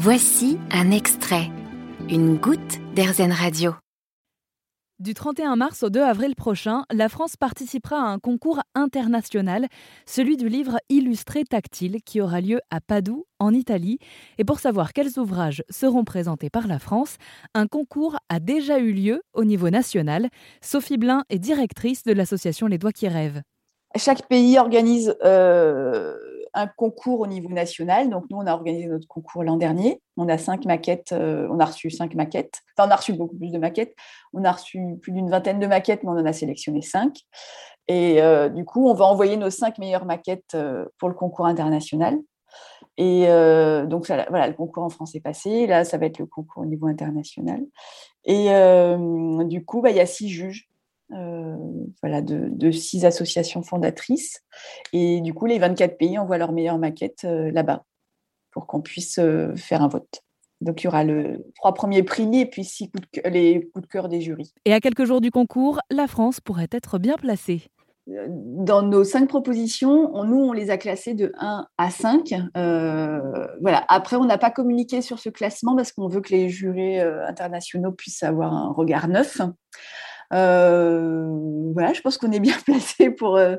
Voici un extrait, une goutte d'Airzen Radio. Du 31 mars au 2 avril prochain, la France participera à un concours international, celui du livre illustré tactile qui aura lieu à Padoue, en Italie. Et pour savoir quels ouvrages seront présentés par la France, un concours a déjà eu lieu au niveau national. Sophie Blin est directrice de l'association Les Doigts qui rêvent. Chaque pays organise euh, un concours au niveau national. Donc, nous, on a organisé notre concours l'an dernier. On a cinq maquettes, euh, on a reçu cinq maquettes. On a reçu beaucoup plus de maquettes. On a reçu plus d'une vingtaine de maquettes, mais on en a sélectionné cinq. Et euh, du coup, on va envoyer nos cinq meilleures maquettes euh, pour le concours international. Et donc, voilà, le concours en France est passé. Là, ça va être le concours au niveau international. Et du coup, bah, il y a six juges euh, voilà, de, six associations fondatrices. Et du coup, les 24 pays envoient leurs meilleures maquettes euh, là-bas pour qu'on puisse euh, faire un vote. Donc, il y aura le trois premiers prix et puis six les coups de cœur des jurys. Et à quelques jours du concours, la France pourrait être bien placée. Dans nos cinq propositions, nous, on les a classées de 1 à 5. voilà. Après, on n'a pas communiqué sur ce classement parce qu'on veut que les jurés internationaux puissent avoir un regard neuf. Euh, voilà, je pense qu'on est bien placé pour, euh,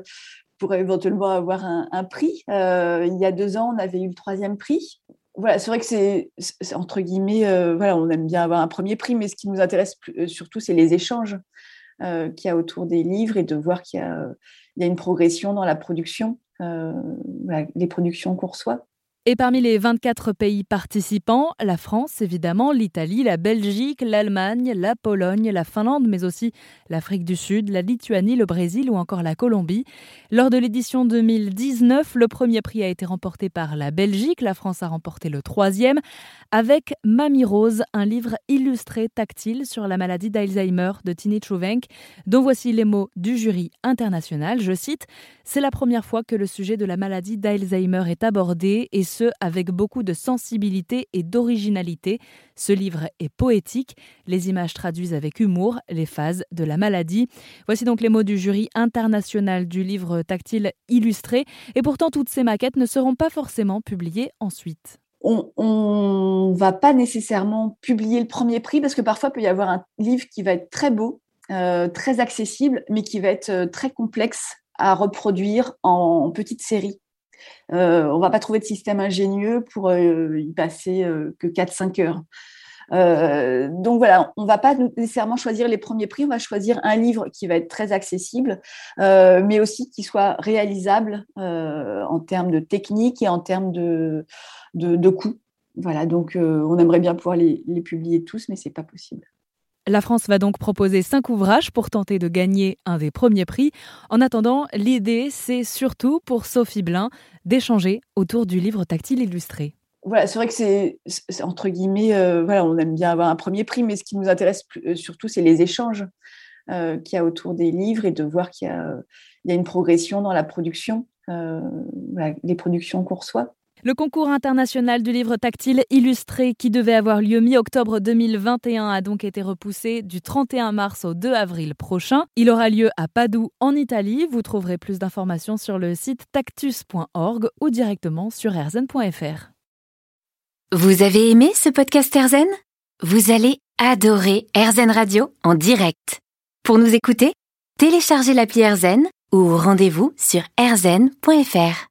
pour éventuellement avoir un, prix. Euh, il y a deux ans, on avait eu le troisième prix voilà, c'est vrai que c'est entre guillemets, voilà, on aime bien avoir un premier prix, mais ce qui nous intéresse surtout, c'est les échanges qu'il y a autour des livres et de voir qu'il y, y, a une progression dans la production, les productions qu'on reçoit. Et parmi les 24 pays participants, la France, évidemment, l'Italie, la Belgique, l'Allemagne, la Pologne, la Finlande, mais aussi l'Afrique du Sud, la Lituanie, le Brésil ou encore la Colombie. Lors de l'édition 2019, le premier prix a été remporté par la Belgique, la France a remporté le troisième, avec Mamie Rose, un livre illustré tactile sur la maladie d'Alzheimer de Tini Chouvenk, dont voici les mots du jury international. Je cite C'est la première fois que le sujet de la maladie d'Alzheimer est abordé et ce avec beaucoup de sensibilité et d'originalité. Ce livre est poétique, les images traduisent avec humour les phases de la maladie. Voici donc les mots du jury international du livre tactile illustré, et pourtant toutes ces maquettes ne seront pas forcément publiées ensuite. On ne va pas nécessairement publier le premier prix parce que parfois il peut y avoir un livre qui va être très beau, euh, très accessible, mais qui va être euh, très complexe à reproduire en petite série. Euh, on va pas trouver de système ingénieux pour euh, y passer euh, que 4-5 heures. donc voilà, on va pas nécessairement choisir les premiers prix, on va choisir un livre qui va être très accessible, mais aussi qui soit réalisable en termes de technique et en termes de, de, coût. Voilà, donc on aimerait bien pouvoir les, les publier tous, mais c'est pas possible. La France va donc proposer cinq ouvrages pour tenter de gagner un des premiers prix. En attendant, l'idée, c'est surtout pour Sophie Blin d'échanger autour du livre tactile illustré. Voilà, c'est vrai que c'est entre guillemets, euh, on aime bien avoir un premier prix, mais ce qui nous intéresse euh, surtout, c'est les échanges euh, qu'il y a autour des livres et de voir qu'il y, a une progression dans la production, les productions qu'on reçoit. Le concours international du livre tactile illustré qui devait avoir lieu mi-octobre 2021 a donc été repoussé du 31 mars au 2 avril prochain. Il aura lieu à Padoue en Italie. Vous trouverez plus d'informations sur le site tactus.org ou directement sur erzen.fr. Vous avez aimé ce podcast Erzen? Vous allez adorer Erzen Radio en direct. Pour nous écouter, téléchargez l'appli Erzen ou rendez-vous sur erzen.fr.